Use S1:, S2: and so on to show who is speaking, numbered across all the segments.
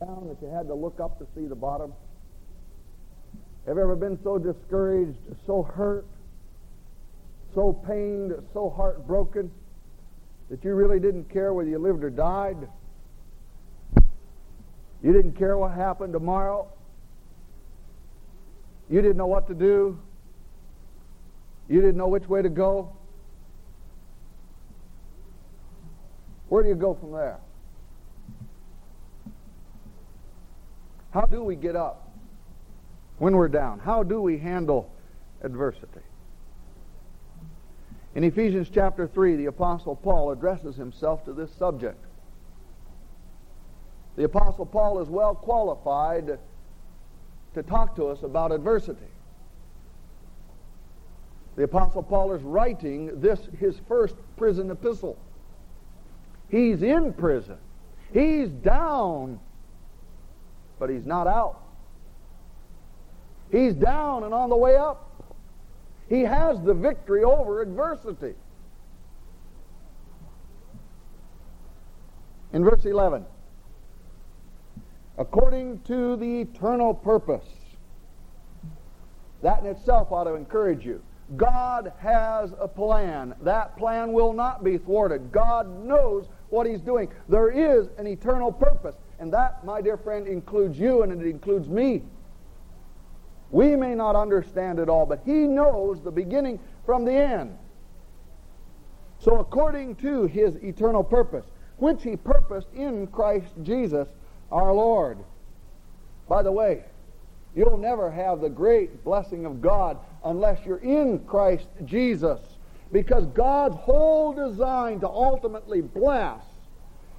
S1: down that you had to look up to see the bottom? Have you ever been so discouraged, so hurt, so pained, so heartbroken that you really didn't care whether you lived or died? You didn't care what happened tomorrow? You didn't know what to do? You didn't know which way to go? Where do you go from there? How do we get up when we're down? How do we handle adversity? In Ephesians chapter 3, the Apostle Paul addresses himself to this subject. The Apostle Paul is well qualified to talk to us about adversity. The Apostle Paul is writing this, his first prison epistle. He's in prison. He's down, but he's not out. He's down and on the way up. He has the victory over adversity. In verse 11, according to the eternal purpose, that in itself ought to encourage you. God has a plan. That plan will not be thwarted. God knows what He's doing. There is an eternal purpose. And that, my dear friend, includes you and it includes me. We may not understand it all, but He knows the beginning from the end. So, according to His eternal purpose, which He purposed in Christ Jesus our Lord. By the way, you'll never have the great blessing of God unless you're in Christ Jesus. Because God's whole design to ultimately bless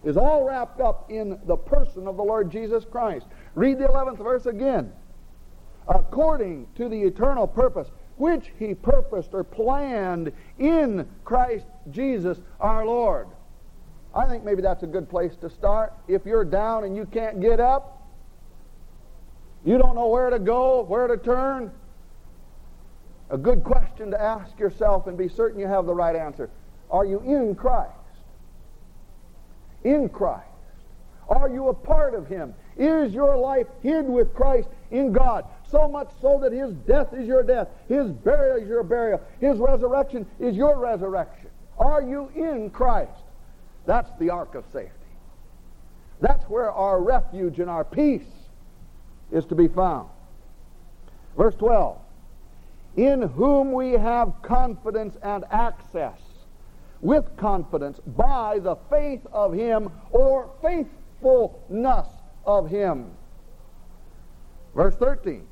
S1: is all wrapped up in the person of the Lord Jesus Christ. Read the 11th verse again. According to the eternal purpose which he purposed or planned in Christ Jesus our Lord. I think maybe that's a good place to start. If you're down and you can't get up, you don't know where to go, where to turn, a good question to ask yourself and be certain you have the right answer. Are you in Christ? In Christ. Are you a part of Him? Is your life hid with Christ in God? So much so that His death is your death, His burial is your burial, His resurrection is your resurrection. Are you in Christ? That's the ark of safety. That's where our refuge and our peace is to be found. Verse 12 in whom we have confidence and access with confidence by the faith of him or faithfulness of him. Verse 13.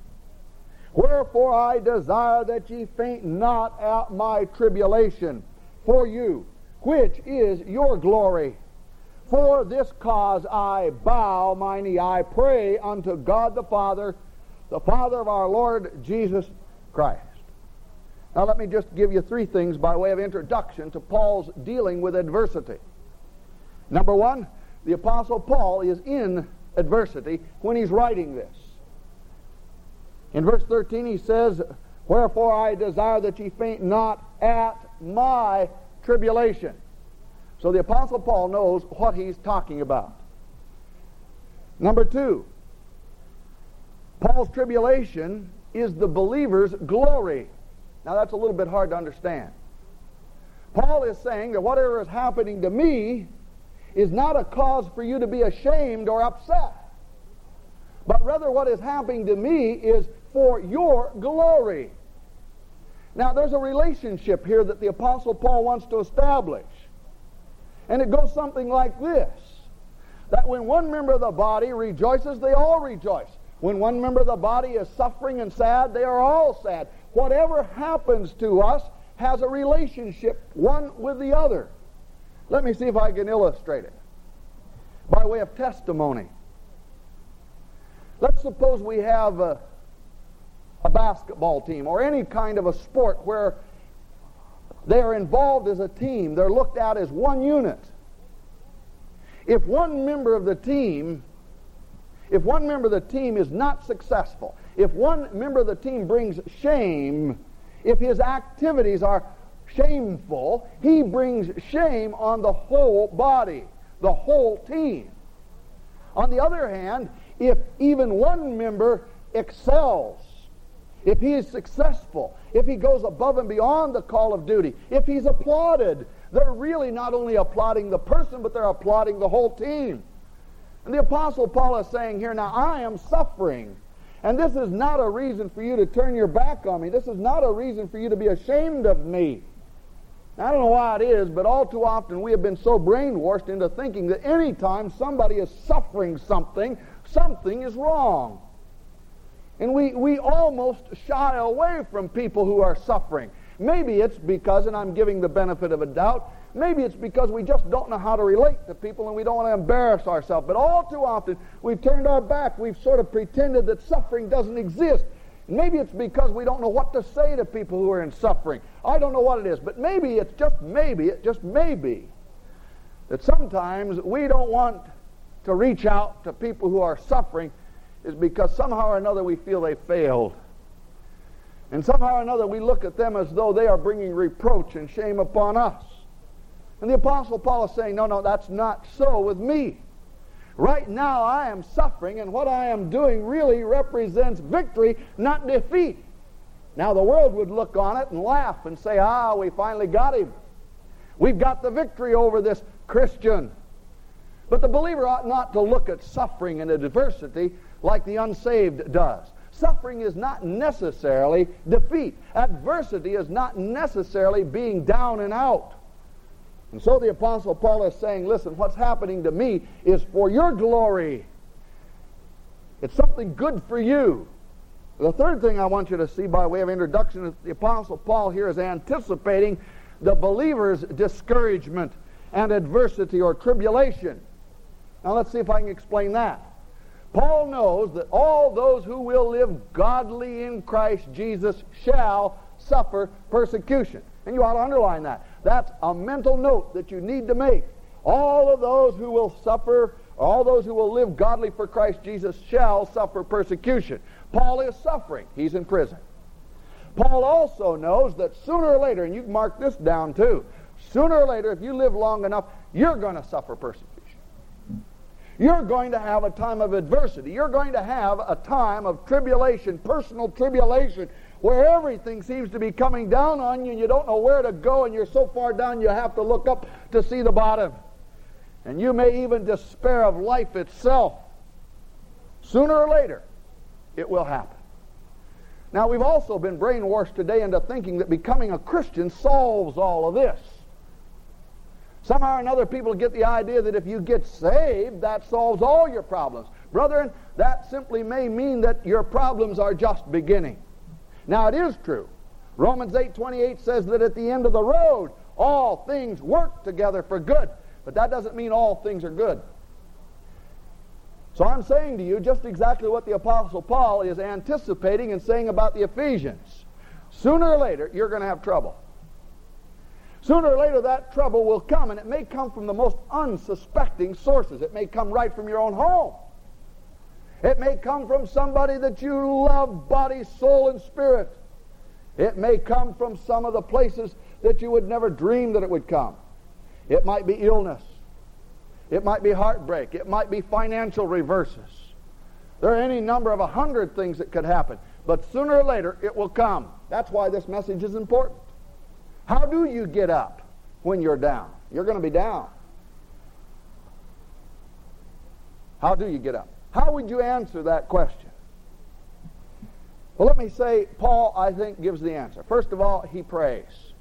S1: Wherefore I desire that ye faint not at my tribulation for you, which is your glory. For this cause I bow my knee. I pray unto God the Father, the Father of our Lord Jesus Christ. Now, let me just give you three things by way of introduction to Paul's dealing with adversity. Number one, the Apostle Paul is in adversity when he's writing this. In verse 13, he says, Wherefore I desire that ye faint not at my tribulation. So the Apostle Paul knows what he's talking about. Number two, Paul's tribulation is the believer's glory. Now that's a little bit hard to understand. Paul is saying that whatever is happening to me is not a cause for you to be ashamed or upset. But rather what is happening to me is for your glory. Now there's a relationship here that the Apostle Paul wants to establish. And it goes something like this. That when one member of the body rejoices, they all rejoice. When one member of the body is suffering and sad, they are all sad whatever happens to us has a relationship one with the other. Let me see if I can illustrate it by way of testimony. Let's suppose we have a, a basketball team or any kind of a sport where they are involved as a team. They're looked at as one unit. If one member of the team, if one member of the team is not successful, if one member of the team brings shame, if his activities are shameful, he brings shame on the whole body, the whole team. On the other hand, if even one member excels, if he is successful, if he goes above and beyond the call of duty, if he's applauded, they're really not only applauding the person, but they're applauding the whole team. And the Apostle Paul is saying here, now I am suffering. And this is not a reason for you to turn your back on me. This is not a reason for you to be ashamed of me. I don't know why it is, but all too often we have been so brainwashed into thinking that any time somebody is suffering something, something is wrong. And we, we almost shy away from people who are suffering. Maybe it's because, and I'm giving the benefit of a doubt, maybe it's because we just don't know how to relate to people and we don't want to embarrass ourselves. But all too often, we've turned our back. We've sort of pretended that suffering doesn't exist. Maybe it's because we don't know what to say to people who are in suffering. I don't know what it is, but maybe it's just maybe, it just maybe, that sometimes we don't want to reach out to people who are suffering is because somehow or another we feel they failed. And somehow or another we look at them as though they are bringing reproach and shame upon us. And the Apostle Paul is saying, no, no, that's not so with me. Right now I am suffering, and what I am doing really represents victory, not defeat. Now the world would look on it and laugh and say, ah, we finally got him. We've got the victory over this Christian. But the believer ought not to look at suffering and adversity like the unsaved does. Suffering is not necessarily defeat. Adversity is not necessarily being down and out. And so the Apostle Paul is saying, listen, what's happening to me is for your glory. It's something good for you. The third thing I want you to see by way of introduction is the Apostle Paul here is anticipating the believer's discouragement and adversity or tribulation. Now let's see if I can explain that. Paul knows that all those who will live godly in Christ Jesus shall suffer persecution. And you ought to underline that. That's a mental note that you need to make. All of those who will suffer, all those who will live godly for Christ Jesus shall suffer persecution. Paul is suffering. He's in prison. Paul also knows that sooner or later, and you can mark this down too, sooner or later, if you live long enough, you're going to suffer persecution. You're going to have a time of adversity. You're going to have a time of tribulation, personal tribulation, where everything seems to be coming down on you and you don't know where to go and you're so far down you have to look up to see the bottom. And you may even despair of life itself. Sooner or later, it will happen. Now, we've also been brainwashed today into thinking that becoming a Christian solves all of this. Somehow or another, people get the idea that if you get saved, that solves all your problems. Brethren, that simply may mean that your problems are just beginning. Now, it is true. Romans 8:28 says that at the end of the road, all things work together for good. But that doesn't mean all things are good. So I'm saying to you just exactly what the Apostle Paul is anticipating and saying about the Ephesians. Sooner or later, you're going to have trouble. Sooner or later, that trouble will come, and it may come from the most unsuspecting sources. It may come right from your own home. It may come from somebody that you love, body, soul, and spirit. It may come from some of the places that you would never dream that it would come. It might be illness. It might be heartbreak. It might be financial reverses. There are any number of a hundred things that could happen. But sooner or later, it will come. That's why this message is important. How do you get up when you're down? You're going to be down. How do you get up? How would you answer that question? Well, let me say, Paul, I think, gives the answer. First of all, he prays.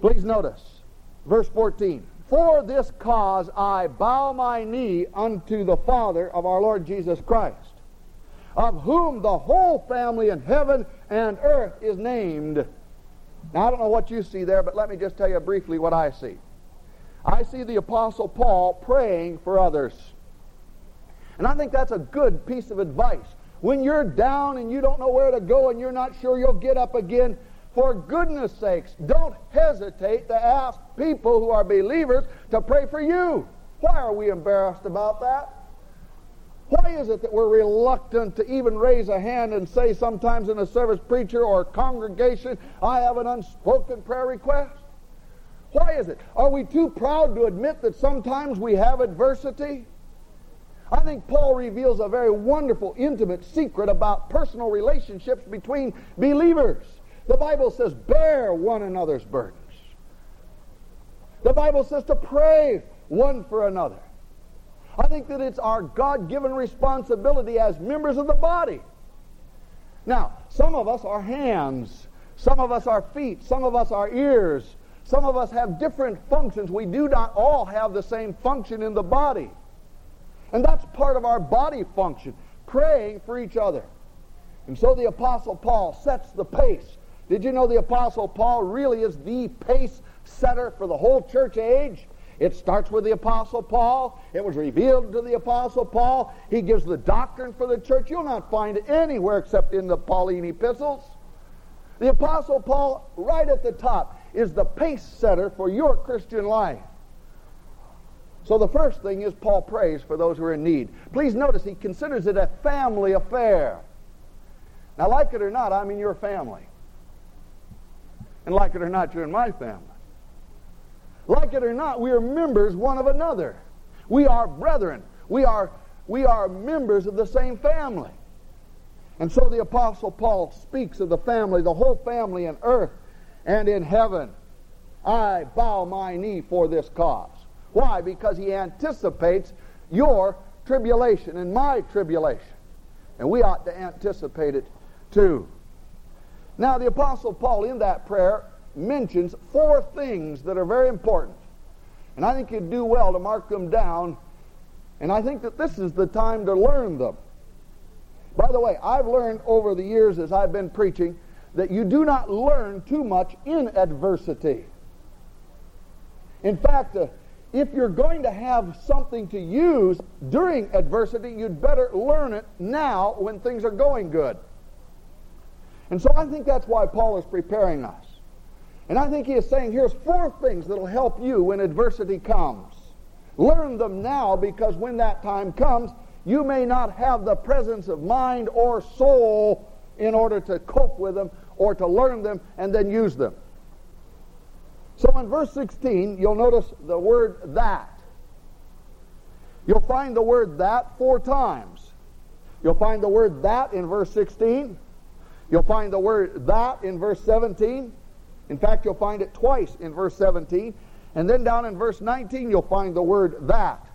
S1: Please notice, verse 14. For this cause I bow my knee unto the Father of our Lord Jesus Christ, of whom the whole family in heaven and earth is named now, I don't know what you see there, but let me just tell you briefly what I see. I see the Apostle Paul praying for others. And I think that's a good piece of advice. When you're down and you don't know where to go and you're not sure you'll get up again, for goodness sakes, don't hesitate to ask people who are believers to pray for you. Why are we embarrassed about that? Why is it that we're reluctant to even raise a hand and say sometimes in a service preacher or congregation, I have an unspoken prayer request? Why is it? Are we too proud to admit that sometimes we have adversity? Think Paul reveals a very wonderful, intimate secret about personal relationships between believers. The Bible says, bear one another's burdens. The Bible says to pray one for another. I think that it's our God given responsibility as members of the body. Now, some of us are hands, some of us are feet, some of us are ears, some of us have different functions. We do not all have the same function in the body. And that's part of our body function, praying for each other. And so the Apostle Paul sets the pace. Did you know the Apostle Paul really is the pace setter for the whole church age? It starts with the Apostle Paul. It was revealed to the Apostle Paul. He gives the doctrine for the church. You'll not find it anywhere except in the Pauline epistles. The Apostle Paul, right at the top, is the pace setter for your Christian life. So the first thing is Paul prays for those who are in need. Please notice he considers it a family affair. Now, like it or not, I'm in your family. And like it or not, you're in my family. Like it or not, we are members one of another. We are brethren. We are, we are members of the same family. And so the Apostle Paul speaks of the family, the whole family in earth and in heaven. I bow my knee for this cause. Why? Because he anticipates your tribulation and my tribulation. And we ought to anticipate it too. Now, the Apostle Paul, in that prayer, mentions four things that are very important. And I think you'd do well to mark them down. And I think that this is the time to learn them. By the way, I've learned over the years as I've been preaching that you do not learn too much in adversity. In fact, uh, if you're going to have something to use during adversity, you'd better learn it now when things are going good. And so I think that's why Paul is preparing us. And I think he is saying here's four things that will help you when adversity comes. Learn them now because when that time comes, you may not have the presence of mind or soul in order to cope with them or to learn them and then use them. So in verse 16, you'll notice the word that. You'll find the word that four times. You'll find the word that in verse 16. You'll find the word that in verse 17. In fact, you'll find it twice in verse 17. And then down in verse 19, you'll find the word that.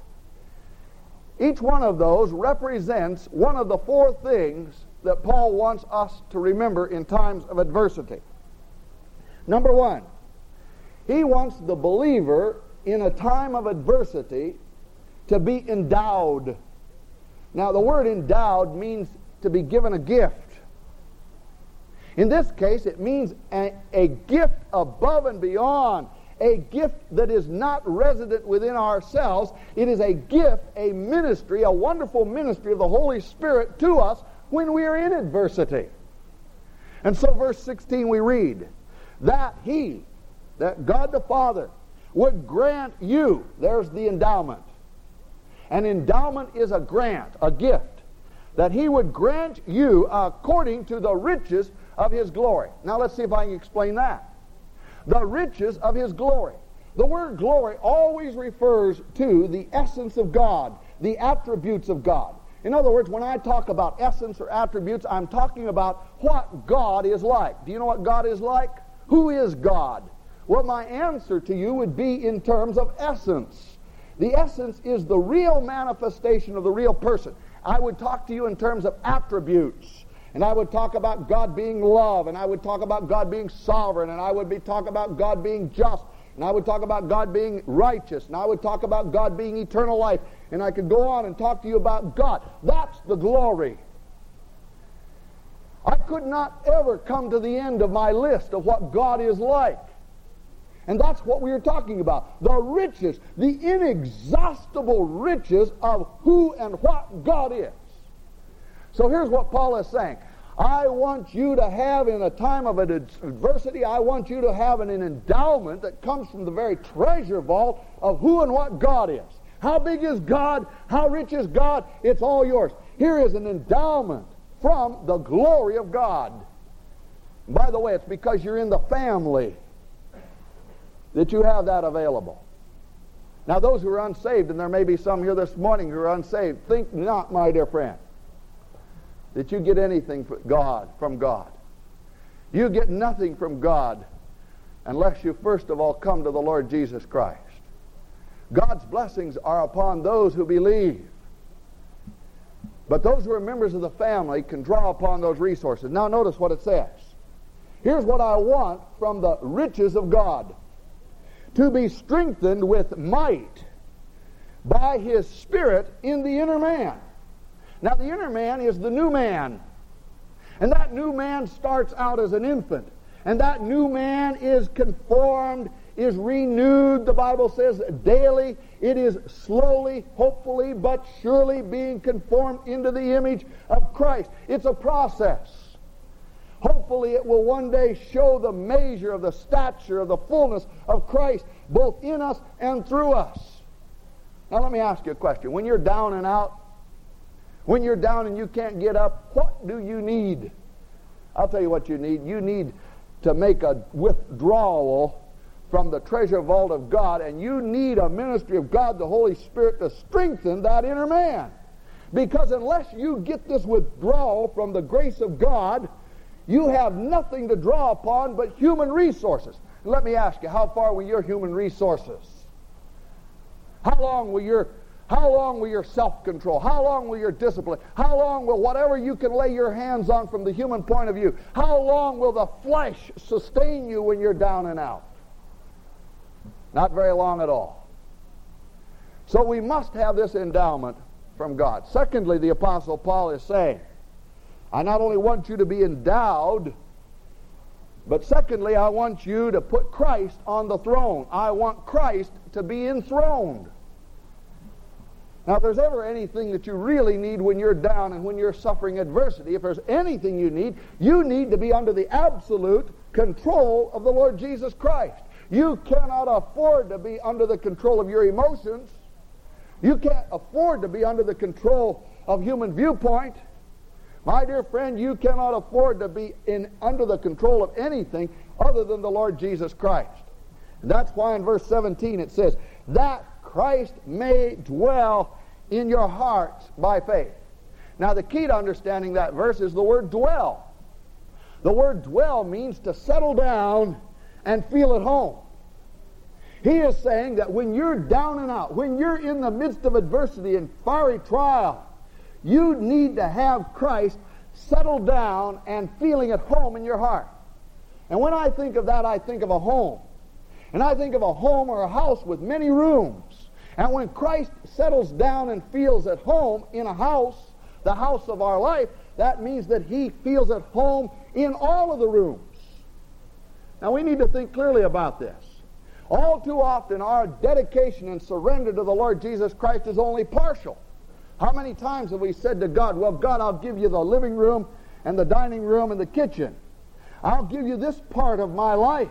S1: Each one of those represents one of the four things that Paul wants us to remember in times of adversity. Number one, he wants the believer in a time of adversity to be endowed. Now, the word endowed means to be given a gift. In this case, it means a, a, gift above and beyond, a gift that is not resident within ourselves. It is a gift, a ministry, a wonderful ministry of the Holy Spirit to us when we are in adversity. And so, verse 16, we read that He, that God the Father, would grant you, there's the endowment. An endowment is a grant, a gift, that He would grant you according to the riches of his glory. Now let's see if I can explain that. The riches of his glory. The word glory always refers to the essence of God, the attributes of God. In other words, when I talk about essence or attributes, I'm talking about what God is like. Do you know what God is like? Who is God? Well, my answer to you would be in terms of essence. The essence is the real manifestation of the real person. I would talk to you in terms of attributes. And I would talk about God being love, and I would talk about God being sovereign, and I would be talk about God being just, and I would talk about God being righteous, and I would talk about God being eternal life, and I could go on and talk to you about God. That's the glory. I could not ever come to the end of my list of what God is like. And that's what we are talking about. The riches, the inexhaustible riches of who and what God is. So here's what Paul is saying. I want you to have, in a time of adversity, I want you to have an, endowment that comes from the very treasure vault of who and what God is. How big is God? How rich is God? It's all yours. Here is an endowment from the glory of God. By the way, it's because you're in the family that you have that available. Now, those who are unsaved, and there may be some here this morning who are unsaved, think not, my dear friend, that you get anything from God, from God. You get nothing from God unless you first of all come to the Lord Jesus Christ. God's blessings are upon those who believe. But those who are members of the family can draw upon those resources. Now, notice what it says. Here's what I want from the riches of God to be strengthened with might by his Spirit in the inner man. Now, the inner man is the new man. And that new man starts out as an infant. And that new man is conformed, is renewed, the Bible says, daily. It is slowly, hopefully, but surely being conformed into the image of Christ. It's a process. Hopefully, it will one day show the measure of the stature of the fullness of Christ, both in us and through us. Now, let me ask you a question. When you're down and out, when you're down and you can't get up, what do you need? I'll tell you what you need. You need to make a withdrawal from the treasure vault of God, and you need a ministry of God, the Holy Spirit, to strengthen that inner man. Because unless you get this withdrawal from the grace of God, you have nothing to draw upon but human resources. Let me ask you, how far were your human resources? How long will your how long will your self-control? How long will your discipline? How long will whatever you can lay your hands on from the human point of view? How long will the flesh sustain you when you're down and out? Not very long at all. So we must have this endowment from God. Secondly, the Apostle Paul is saying, I not only want you to be endowed, but secondly, I want you to put Christ on the throne. I want Christ to be enthroned. Now, if there's ever anything that you really need when you're down and when you're suffering adversity, if there's anything you need, you need to be under the absolute control of the Lord Jesus Christ. You cannot afford to be under the control of your emotions. You can't afford to be under the control of human viewpoint. My dear friend, you cannot afford to be in, under the control of anything other than the Lord Jesus Christ. And that's why in verse 17 it says, that Christ may dwell in your hearts by faith. Now, the key to understanding that verse is the word dwell. The word dwell means to settle down and feel at home. He is saying that when you're down and out, when you're in the midst of adversity and fiery trial, you need to have Christ settled down and feeling at home in your heart. And when I think of that, I think of a home. And I think of a home or a house with many rooms. And when Christ settles down and feels at home in a house, the house of our life, that means that he feels at home in all of the rooms. Now we need to think clearly about this. All too often, our dedication and surrender to the Lord Jesus Christ is only partial. How many times have we said to God, Well, God, I'll give you the living room and the dining room and the kitchen. I'll give you this part of my life.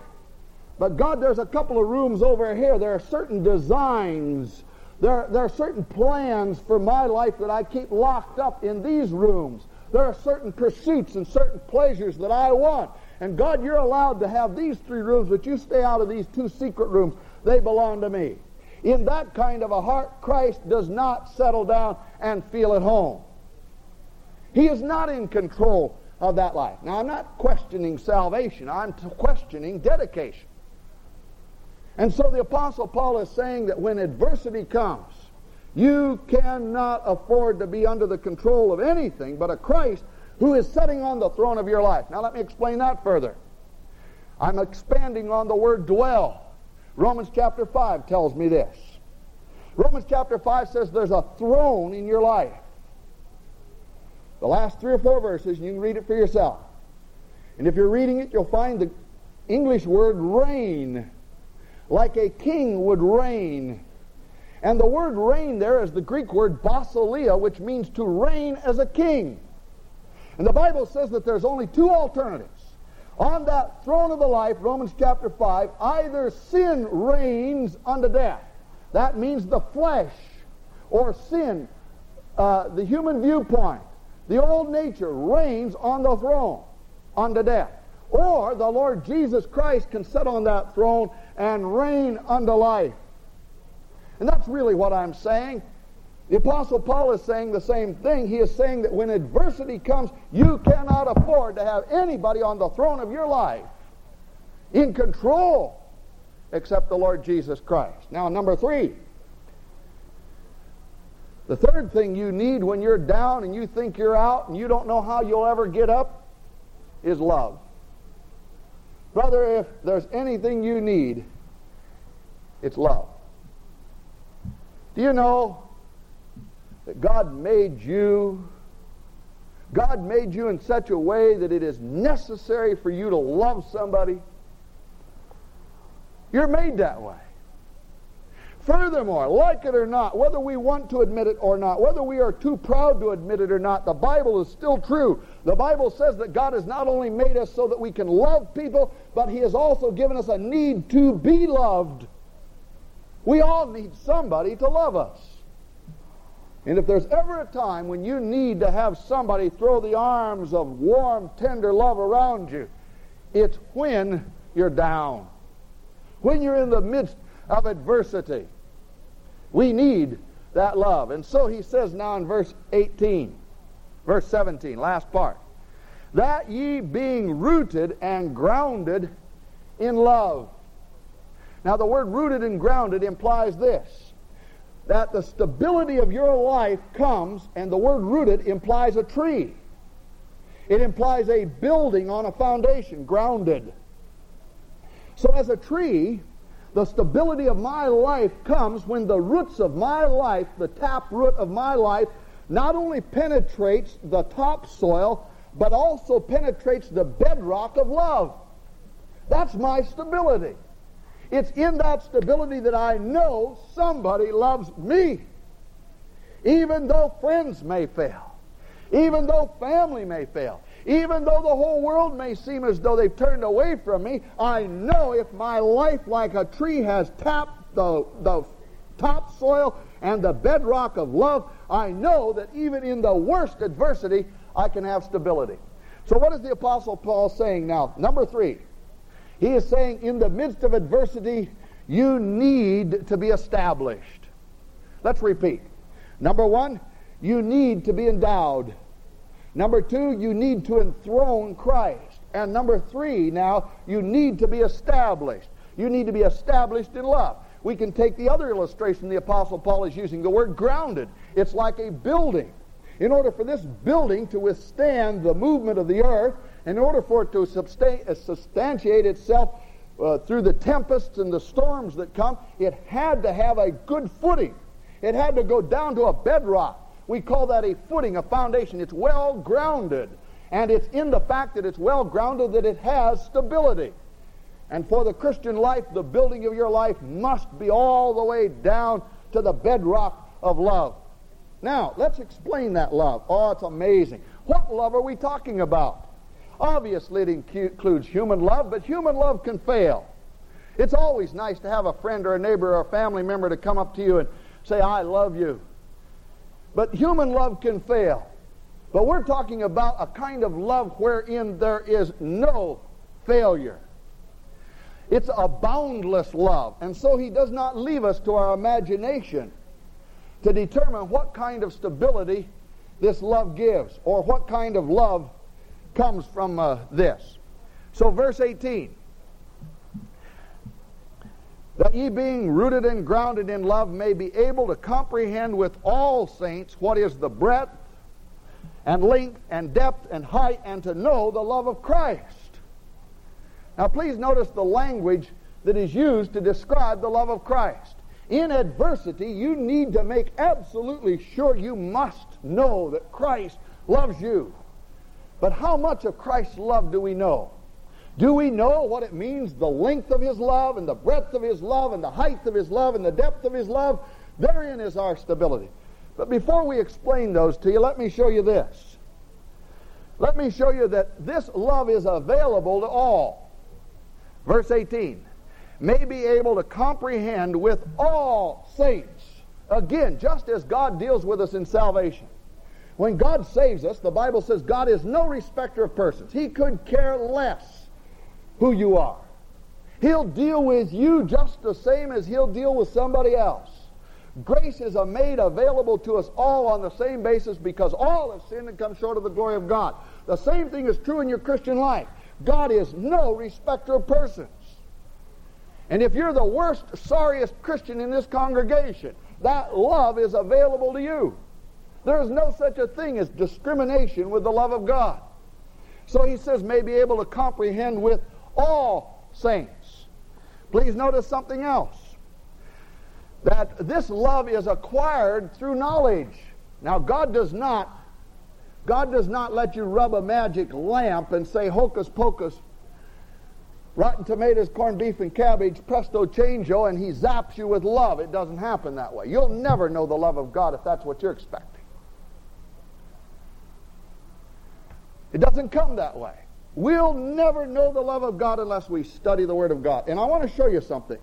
S1: But God, there's a couple of rooms over here. There are certain designs. There, there are certain plans for my life that I keep locked up in these rooms. There are certain pursuits and certain pleasures that I want. And God, you're allowed to have these three rooms, but you stay out of these two secret rooms. They belong to me. In that kind of a heart, Christ does not settle down and feel at home. He is not in control of that life. Now, I'm not questioning salvation, I'm questioning dedication. And so the Apostle Paul is saying that when adversity comes, you cannot afford to be under the control of anything but a Christ who is sitting on the throne of your life. Now, let me explain that further. I'm expanding on the word dwell. Romans chapter 5 tells me this. Romans chapter 5 says there's a throne in your life. The last three or four verses, you can read it for yourself. And if you're reading it, you'll find the English word reign, like a king would reign. And the word reign there is the Greek word basileia, which means to reign as a king. And the Bible says that there's only two alternatives. On that throne of the life, Romans chapter 5, either sin reigns unto death. That means the flesh or sin, uh, the human viewpoint, the old nature reigns on the throne unto death. Or the Lord Jesus Christ can sit on that throne and reign unto life. And that's really what I'm saying. The Apostle Paul is saying the same thing. He is saying that when adversity comes, you cannot afford to have anybody on the throne of your life in control except the Lord Jesus Christ. Now, number three. The third thing you need when you're down and you think you're out and you don't know how you'll ever get up is love. Brother, if there's anything you need, it's love. Do you know that God made you? God made you in such a way that it is necessary for you to love somebody. You're made that way. Furthermore, like it or not, whether we want to admit it or not, whether we are too proud to admit it or not, the Bible is still true. The Bible says that God has not only made us so that we can love people, but He has also given us a need to be loved. We all need somebody to love us. And if there's ever a time when you need to have somebody throw the arms of warm, tender love around you, it's when you're down, when you're in the midst of adversity. We need that love. And so he says now in verse 18, verse 17, last part, that ye being rooted and grounded in love. Now, the word rooted and grounded implies this that the stability of your life comes, and the word rooted implies a tree. It implies a building on a foundation, grounded. So, as a tree, the stability of my life comes when the roots of my life, the tap root of my life, not only penetrates the topsoil, but also penetrates the bedrock of love. That's my stability. It's in that stability that I know somebody loves me. Even though friends may fail, even though family may fail, even though the whole world may seem as though they've turned away from me, I know if my life, like a tree, has tapped the, the topsoil and the bedrock of love, I know that even in the worst adversity, I can have stability. So, what is the Apostle Paul saying now? Number three, he is saying in the midst of adversity, you need to be established. Let's repeat. Number one, you need to be endowed. Number two, you need to enthrone Christ. And number three, now, you need to be established. You need to be established in love. We can take the other illustration the Apostle Paul is using, the word grounded. It's like a building. In order for this building to withstand the movement of the earth, in order for it to substantiate itself uh, through the tempests and the storms that come, it had to have a good footing. It had to go down to a bedrock. We call that a footing, a foundation. It's well grounded. And it's in the fact that it's well grounded that it has stability. And for the Christian life, the building of your life must be all the way down to the bedrock of love. Now, let's explain that love. Oh, it's amazing. What love are we talking about? Obviously, it includes human love, but human love can fail. It's always nice to have a friend or a neighbor or a family member to come up to you and say, I love you. But human love can fail. But we're talking about a kind of love wherein there is no failure. It's a boundless love. And so he does not leave us to our imagination to determine what kind of stability this love gives or what kind of love comes from uh, this. So, verse 18 that ye being rooted and grounded in love may be able to comprehend with all saints what is the breadth and length and depth and height, and to know the love of Christ. Now, please notice the language that is used to describe the love of Christ. In adversity, you need to make absolutely sure you must know that Christ loves you. But how much of Christ's love do we know? Do we know what it means, the length of his love, and the breadth of his love, and the height of his love, and the depth of his love? Therein is our stability. But before we explain those to you, let me show you this. Let me show you that this love is available to all. Verse 18 may be able to comprehend with all saints. Again, just as God deals with us in salvation. When God saves us, the Bible says God is no respecter of persons. He could care less who you are. He'll deal with you just the same as he'll deal with somebody else. Grace is made available to us all on the same basis because all have sinned and come short of the glory of God. The same thing is true in your Christian life. God is no respecter of persons. And if you're the worst, sorriest Christian in this congregation, that love is available to you. There is no such a thing as discrimination with the love of God. So he says, may be able to comprehend with all saints. Please notice something else that this love is acquired through knowledge. Now, God does not. God does not let you rub a magic lamp and say hocus pocus, rotten tomatoes, corned beef, and cabbage, presto changeo, and he zaps you with love. It doesn't happen that way. You'll never know the love of God if that's what you're expecting. It doesn't come that way. We'll never know the love of God unless we study the Word of God. And I want to show you something.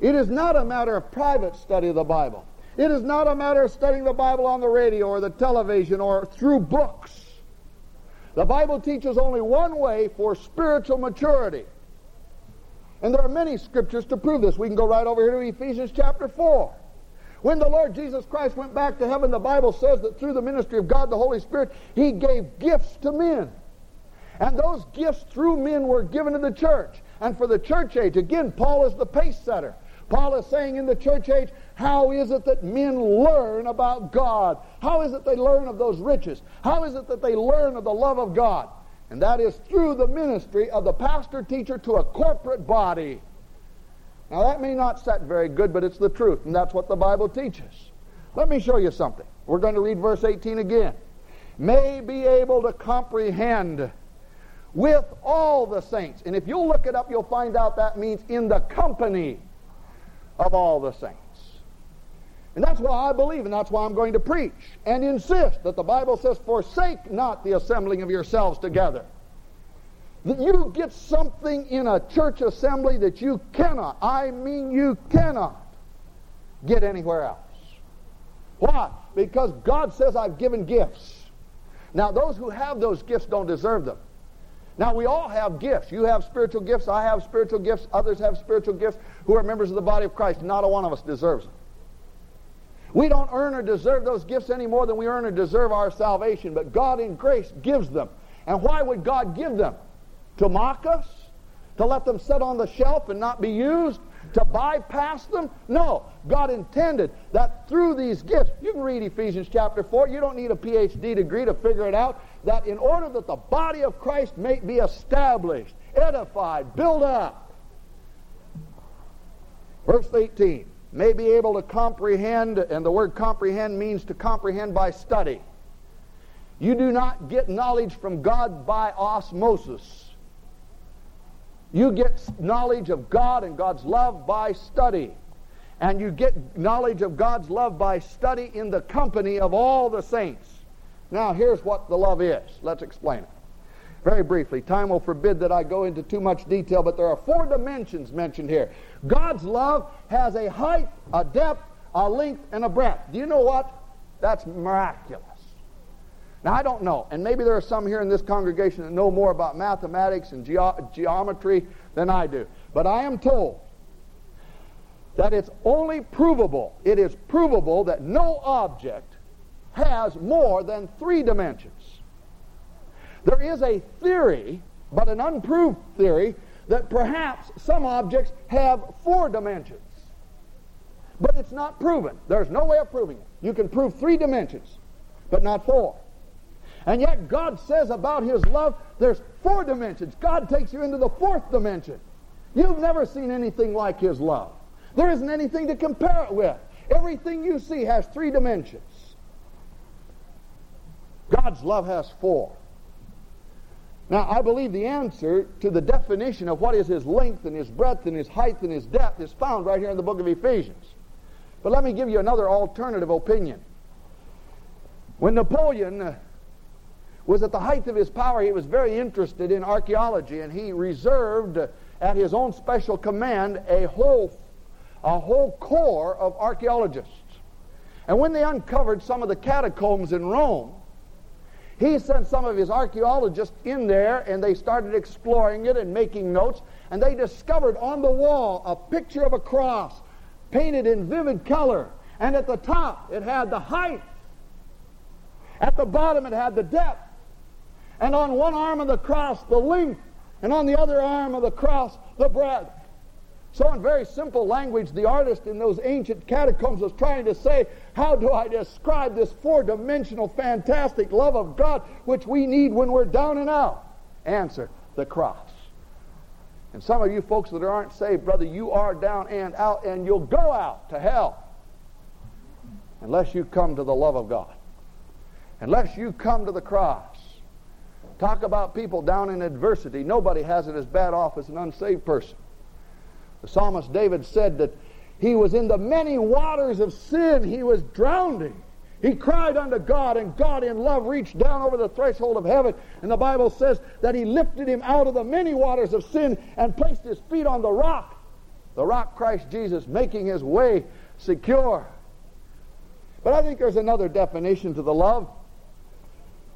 S1: It is not a matter of private study of the Bible. It is not a matter of studying the Bible on the radio or the television or through books. The Bible teaches only one way for spiritual maturity. And there are many scriptures to prove this. We can go right over here to Ephesians chapter 4. When the Lord Jesus Christ went back to heaven, the Bible says that through the ministry of God the Holy Spirit, He gave gifts to men. And those gifts through men were given to the church. And for the church age, again, Paul is the pace setter. Paul is saying in the church age, how is it that men learn about God? How is it they learn of those riches? How is it that they learn of the love of God? And that is through the ministry of the pastor teacher to a corporate body. Now, that may not set very good, but it's the truth, and that's what the Bible teaches. Let me show you something. We're going to read verse 18 again. May be able to comprehend with all the saints. And if you'll look it up, you'll find out that means in the company of all the saints. And that's why I believe, and that's why I'm going to preach and insist that the Bible says, Forsake not the assembling of yourselves together. That you get something in a church assembly that you cannot, I mean, you cannot get anywhere else. Why? Because God says, I've given gifts. Now, those who have those gifts don't deserve them. Now, we all have gifts. You have spiritual gifts. I have spiritual gifts. Others have spiritual gifts who are members of the body of Christ. Not a one of us deserves them. We don't earn or deserve those gifts any more than we earn or deserve our salvation, but God in grace gives them. And why would God give them? To mock us? To let them sit on the shelf and not be used? To bypass them? No. God intended that through these gifts, you can read Ephesians chapter 4, you don't need a PhD degree to figure it out that in order that the body of Christ may be established, edified, built up. Verse 18, may be able to comprehend, and the word comprehend means to comprehend by study. You do not get knowledge from God by osmosis. You get knowledge of God and God's love by study. And you get knowledge of God's love by study in the company of all the saints. Now, here's what the love is. Let's explain it. Very briefly, time will forbid that I go into too much detail, but there are four dimensions mentioned here. God's love has a height, a depth, a length, and a breadth. Do you know what? That's miraculous. Now, I don't know, and maybe there are some here in this congregation that know more about mathematics and ge- geometry than I do, but I am told that it's only provable, it is provable that no object has more than three dimensions. There is a theory, but an unproved theory, that perhaps some objects have four dimensions. But it's not proven. There's no way of proving it. You can prove three dimensions, but not four. And yet God says about his love, there's four dimensions. God takes you into the fourth dimension. You've never seen anything like his love. There isn't anything to compare it with. Everything you see has three dimensions. God's love has four. Now, I believe the answer to the definition of what is his length and his breadth and his height and his depth is found right here in the book of Ephesians. But let me give you another alternative opinion. When Napoleon uh, was at the height of his power, he was very interested in archaeology, and he reserved uh, at his own special command a whole, a whole corps of archaeologists. And when they uncovered some of the catacombs in Rome, he sent some of his archaeologists in there and they started exploring it and making notes. And they discovered on the wall a picture of a cross painted in vivid color. And at the top, it had the height. At the bottom, it had the depth. And on one arm of the cross, the length. And on the other arm of the cross, the breadth. So, in very simple language, the artist in those ancient catacombs was trying to say, How do I describe this four dimensional, fantastic love of God which we need when we're down and out? Answer the cross. And some of you folks that aren't saved, brother, you are down and out, and you'll go out to hell unless you come to the love of God, unless you come to the cross. Talk about people down in adversity. Nobody has it as bad off as an unsaved person. The psalmist David said that he was in the many waters of sin, he was drowning. He cried unto God, and God in love reached down over the threshold of heaven. And the Bible says that He lifted him out of the many waters of sin and placed his feet on the rock, the rock Christ Jesus, making his way secure. But I think there's another definition to the love.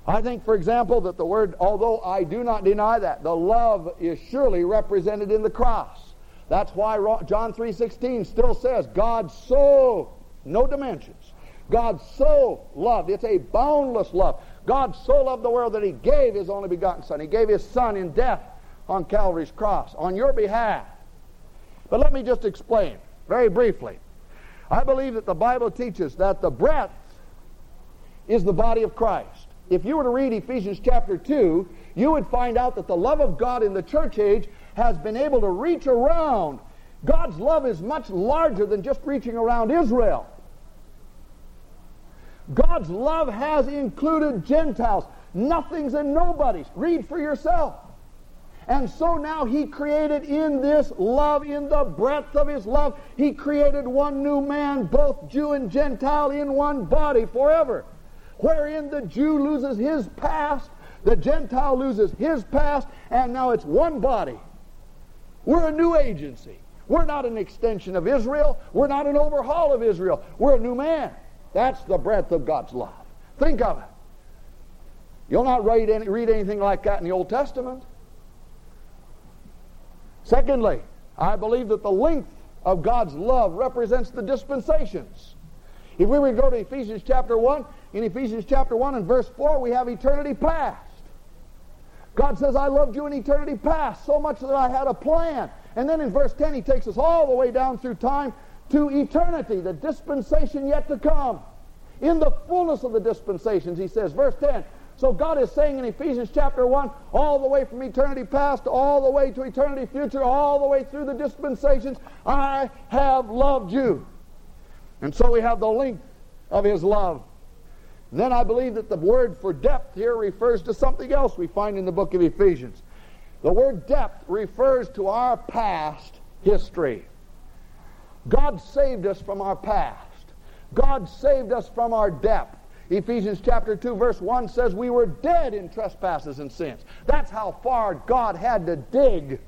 S1: I think, for example, that the word, although I do not deny that, the love is surely represented in the cross. That's why John 3.16 still says, God so, no dimensions, God so loved. It's a boundless love. God so loved the world that he gave his only begotten Son. He gave his Son in death on Calvary's cross on your behalf. But let me just explain very briefly. I believe that the Bible teaches that the breadth is the body of Christ. If you were to read Ephesians chapter 2, you would find out that the love of God in the church age has been able to reach around. God's love is much larger than just reaching around Israel. God's love has included Gentiles. Nothings and nobodies. Read for yourself. And so now he created in this love, in the breadth of his love, he created one new man, both Jew and Gentile, in one body forever. Wherein the Jew loses his past, the Gentile loses his past, and now it's one body. We're a new agency. We're not an extension of Israel. We're not an overhaul of Israel. We're a new man. That's the breadth of God's love. Think of it. You'll not read, any, read anything like that in the Old Testament. Secondly, I believe that the length of God's love represents the dispensations. If we to go to Ephesians chapter 1, in Ephesians chapter 1 and verse 4, we have eternity past. God says, I loved you in eternity past, so much that I had a plan. And then in verse 10, he takes us all the way down through time to eternity, the dispensation yet to come. In the fullness of the dispensations, he says, verse 10. So God is saying in Ephesians chapter 1, all the way from eternity past, all the way to eternity future, all the way through the dispensations, I have loved you. And so we have the length of his love. Then I believe that the word for depth here refers to something else we find in the book of Ephesians. The word depth refers to our past history. God saved us from our past. God saved us from our depth. Ephesians chapter 2 verse 1 says we were dead in trespasses and sins. That's how far God had to dig.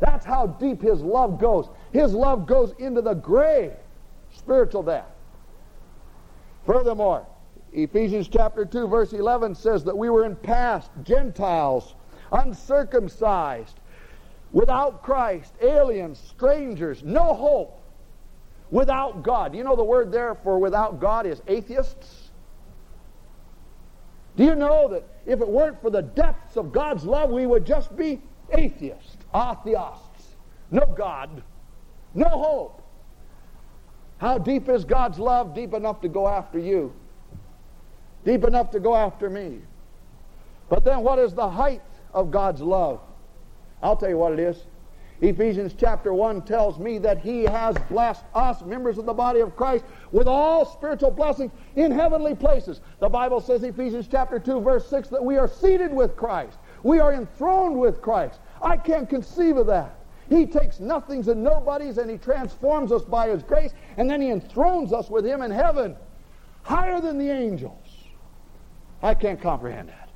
S1: That's how deep his love goes. His love goes into the grave, spiritual death. Furthermore, Ephesians chapter 2 verse 11 says that we were in past Gentiles, uncircumcised, without Christ, aliens, strangers, no hope, without God. You know the word there for without God is atheists? Do you know that if it weren't for the depths of God's love, we would just be atheists, atheists, no God, no hope? How deep is God's love? Deep enough to go after you, deep enough to go after me. But then what is the height of God's love? I'll tell you what it is. Ephesians chapter 1 tells me that He has blessed us, members of the body of Christ, with all spiritual blessings in heavenly places. The Bible says, Ephesians chapter 2, verse 6, that we are seated with Christ. We are enthroned with Christ. I can't conceive of that. He takes nothings and nobodies and He transforms us by His grace, and then He enthrones us with Him in heaven, higher than the angels. I can't comprehend that.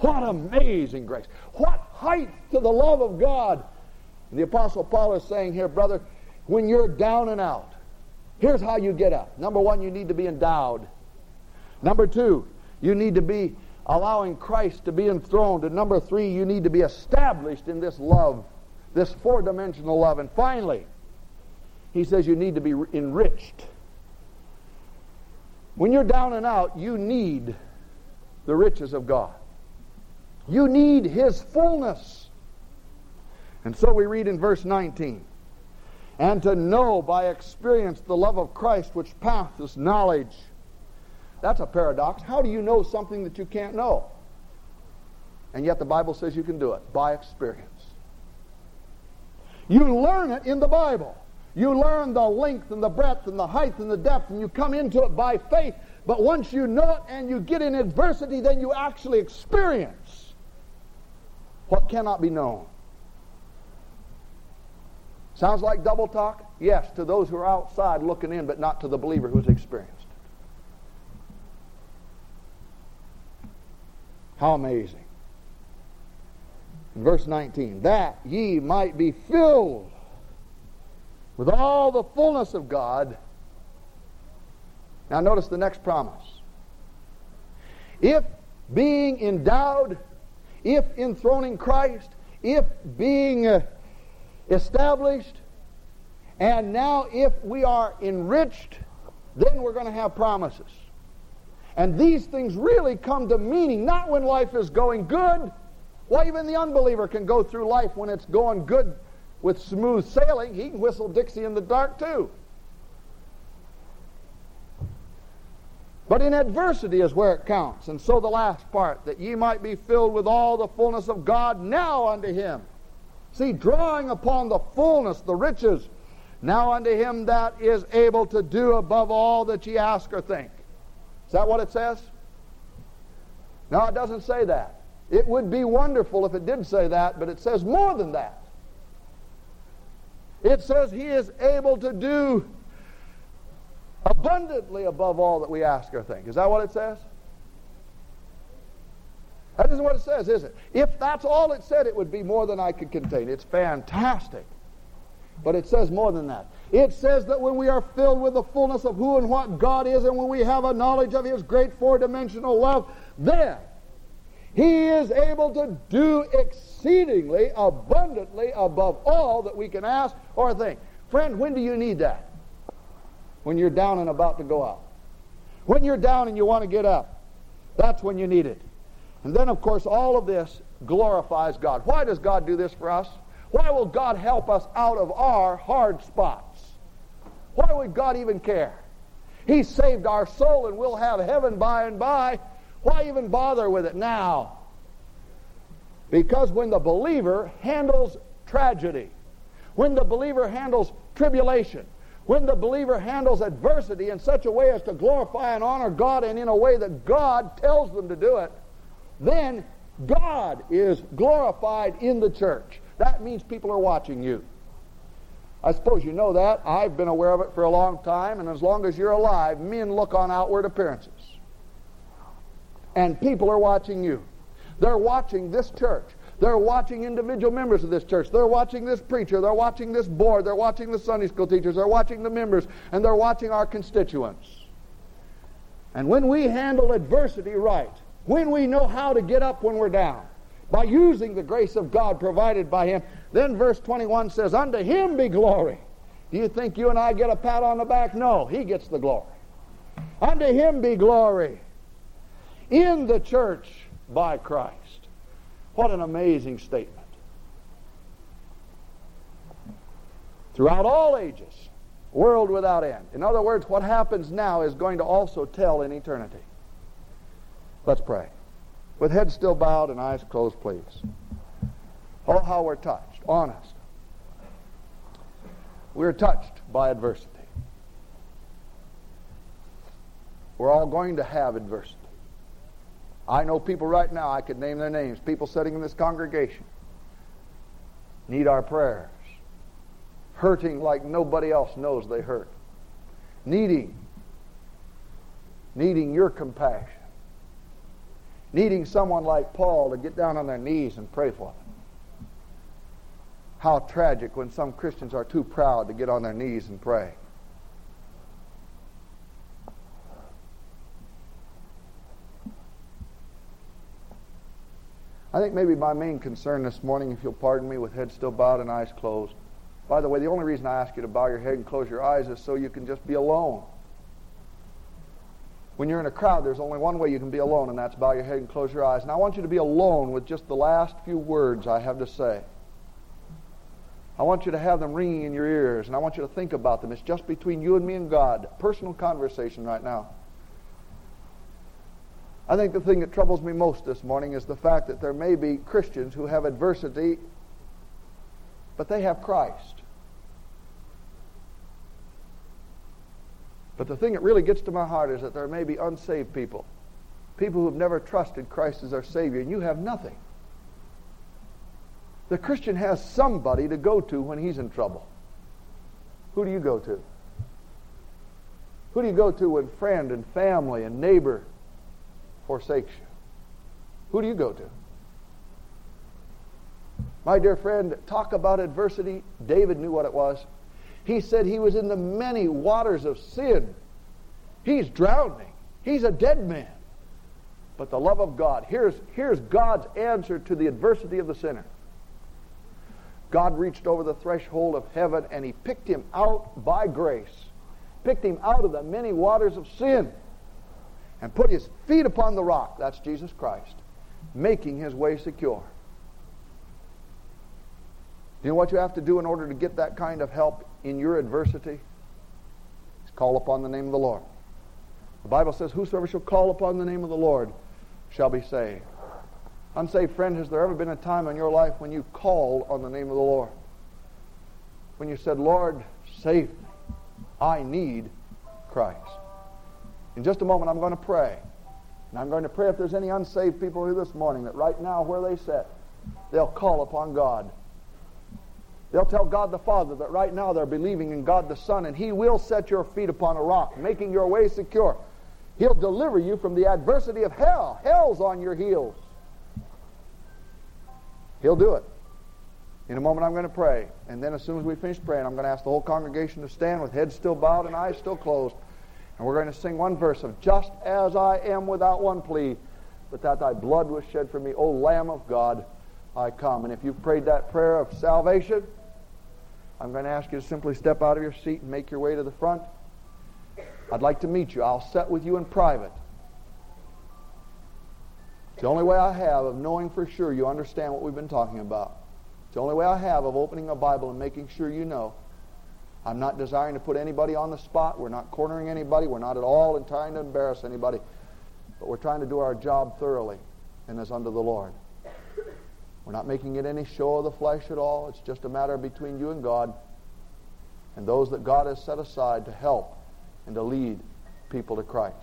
S1: What amazing grace. What height to the love of God. The Apostle Paul is saying here, brother, when you're down and out, here's how you get up. Number one, you need to be endowed. Number two, you need to be allowing Christ to be enthroned. And number three, you need to be established in this love, this four dimensional love. And finally, he says you need to be enriched. When you're down and out, you need the riches of God. You need His fullness. And so we read in verse 19 and to know by experience the love of Christ which passeth knowledge. That's a paradox. How do you know something that you can't know? And yet the Bible says you can do it by experience. You learn it in the Bible. You learn the length and the breadth and the height and the depth, and you come into it by faith. But once you know it and you get in adversity, then you actually experience what cannot be known. Sounds like double talk? Yes, to those who are outside looking in, but not to the believer who's experienced it. How amazing. In verse 19, that ye might be filled with all the fullness of God. Now, notice the next promise. If being endowed, if enthroning Christ, if being uh, established, and now if we are enriched, then we're going to have promises. And these things really come to meaning not when life is going good. Well, even the unbeliever can go through life when it's going good with smooth sailing, he can whistle Dixie in the dark too. But in adversity is where it counts. And so the last part, that ye might be filled with all the fullness of God now unto him. See, drawing upon the fullness, the riches, now unto him that is able to do above all that ye ask or think. Is that what it says? No, it doesn't say that. It would be wonderful if it did say that, but it says more than that. It says he is able to do abundantly above all that we ask or think. Is that what it says? That isn't what it says, is it? If that's all it said, it would be more than I could contain. It's fantastic. But it says more than that. It says that when we are filled with the fullness of who and what God is, and when we have a knowledge of His great four dimensional love, then He is able to do exceedingly abundantly above all that we can ask or think. Friend, when do you need that? When you're down and about to go out. When you're down and you want to get up. That's when you need it. And then, of course, all of this glorifies God. Why does God do this for us? Why will God help us out of our hard spots? Why would God even care? He saved our soul and we'll have heaven by and by. Why even bother with it now? Because when the believer handles tragedy, when the believer handles tribulation, when the believer handles adversity in such a way as to glorify and honor God and in a way that God tells them to do it, then God is glorified in the church. That means people are watching you. I suppose you know that. I've been aware of it for a long time, and as long as you're alive, men look on outward appearances. And people are watching you. They're watching this church. They're watching individual members of this church. They're watching this preacher. They're watching this board. They're watching the Sunday school teachers. They're watching the members. And they're watching our constituents. And when we handle adversity right, when we know how to get up when we're down, by using the grace of God provided by Him, then verse 21 says, Unto Him be glory. Do you think you and I get a pat on the back? No, He gets the glory. Unto Him be glory in the church by Christ. What an amazing statement. Throughout all ages, world without end. In other words, what happens now is going to also tell in eternity. Let's pray. With heads still bowed and eyes closed, please. Oh, how we're touched. Honest. We're touched by adversity. We're all going to have adversity. I know people right now, I could name their names, people sitting in this congregation need our prayers, hurting like nobody else knows they hurt, needing, needing your compassion, needing someone like Paul to get down on their knees and pray for them. How tragic when some Christians are too proud to get on their knees and pray. I think maybe my main concern this morning, if you'll pardon me, with head still bowed and eyes closed, By the way, the only reason I ask you to bow your head and close your eyes is so you can just be alone. When you're in a crowd, there's only one way you can be alone, and that's bow your head and close your eyes. And I want you to be alone with just the last few words I have to say. I want you to have them ringing in your ears, and I want you to think about them. It's just between you and me and God. Personal conversation right now. I think the thing that troubles me most this morning is the fact that there may be Christians who have adversity, but they have Christ. But the thing that really gets to my heart is that there may be unsaved people, people who have never trusted Christ as their Savior, and you have nothing. The Christian has somebody to go to when he's in trouble. Who do you go to? Who do you go to when friend and family and neighbor forsakes you? Who do you go to? My dear friend, talk about adversity. David knew what it was. He said he was in the many waters of sin. He's drowning. He's a dead man. But the love of God, here's, here's God's answer to the adversity of the sinner. God reached over the threshold of heaven and he picked him out by grace, picked him out of the many waters of sin, and put his feet upon the rock. That's Jesus Christ, making his way secure. Do you know what you have to do in order to get that kind of help in your adversity? Is call upon the name of the Lord. The Bible says, Whosoever shall call upon the name of the Lord shall be saved. Unsaved friend, has there ever been a time in your life when you called on the name of the Lord? When you said, Lord, save me. I need Christ. In just a moment, I'm going to pray. And I'm going to pray if there's any unsaved people here this morning that right now, where they sit, they'll call upon God. They'll tell God the Father that right now they're believing in God the Son, and He will set your feet upon a rock, making your way secure. He'll deliver you from the adversity of hell. Hell's on your heels. He'll do it. In a moment, I'm going to pray. And then, as soon as we finish praying, I'm going to ask the whole congregation to stand with heads still bowed and eyes still closed. And we're going to sing one verse of Just as I am without one plea, but that thy blood was shed for me, O Lamb of God, I come. And if you've prayed that prayer of salvation, I'm going to ask you to simply step out of your seat and make your way to the front. I'd like to meet you. I'll set with you in private. It's the only way I have of knowing for sure you understand what we've been talking about. It's the only way I have of opening a Bible and making sure you know. I'm not desiring to put anybody on the spot. We're not cornering anybody. We're not at all trying to embarrass anybody. But we're trying to do our job thoroughly and as unto the Lord. We're not making it any show of the flesh at all. It's just a matter between you and God and those that God has set aside to help and to lead people to Christ.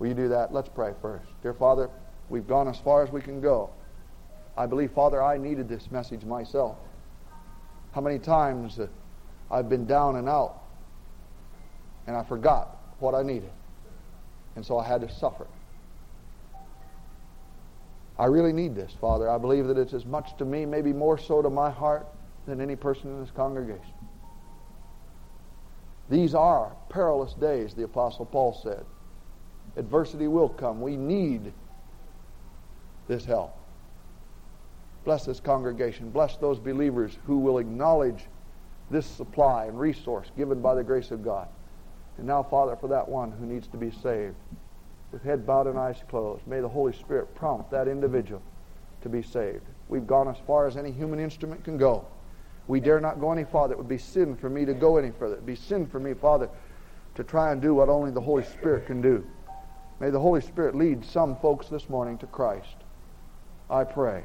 S1: Will you do that? Let's pray first. Dear Father, we've gone as far as we can go. I believe, Father, I needed this message myself. How many times I've been down and out and I forgot what I needed. And so I had to suffer. I really need this, Father. I believe that it's as much to me, maybe more so to my heart, than any person in this congregation. These are perilous days, the Apostle Paul said. Adversity will come. We need this help. Bless this congregation. Bless those believers who will acknowledge this supply and resource given by the grace of God. And now, Father, for that one who needs to be saved, with head bowed and eyes closed, may the Holy Spirit prompt that individual to be saved. We've gone as far as any human instrument can go. We dare not go any farther. It would be sin for me to go any further. It would be sin for me, Father, to try and do what only the Holy Spirit can do. May the Holy Spirit lead some folks this morning to Christ. I pray.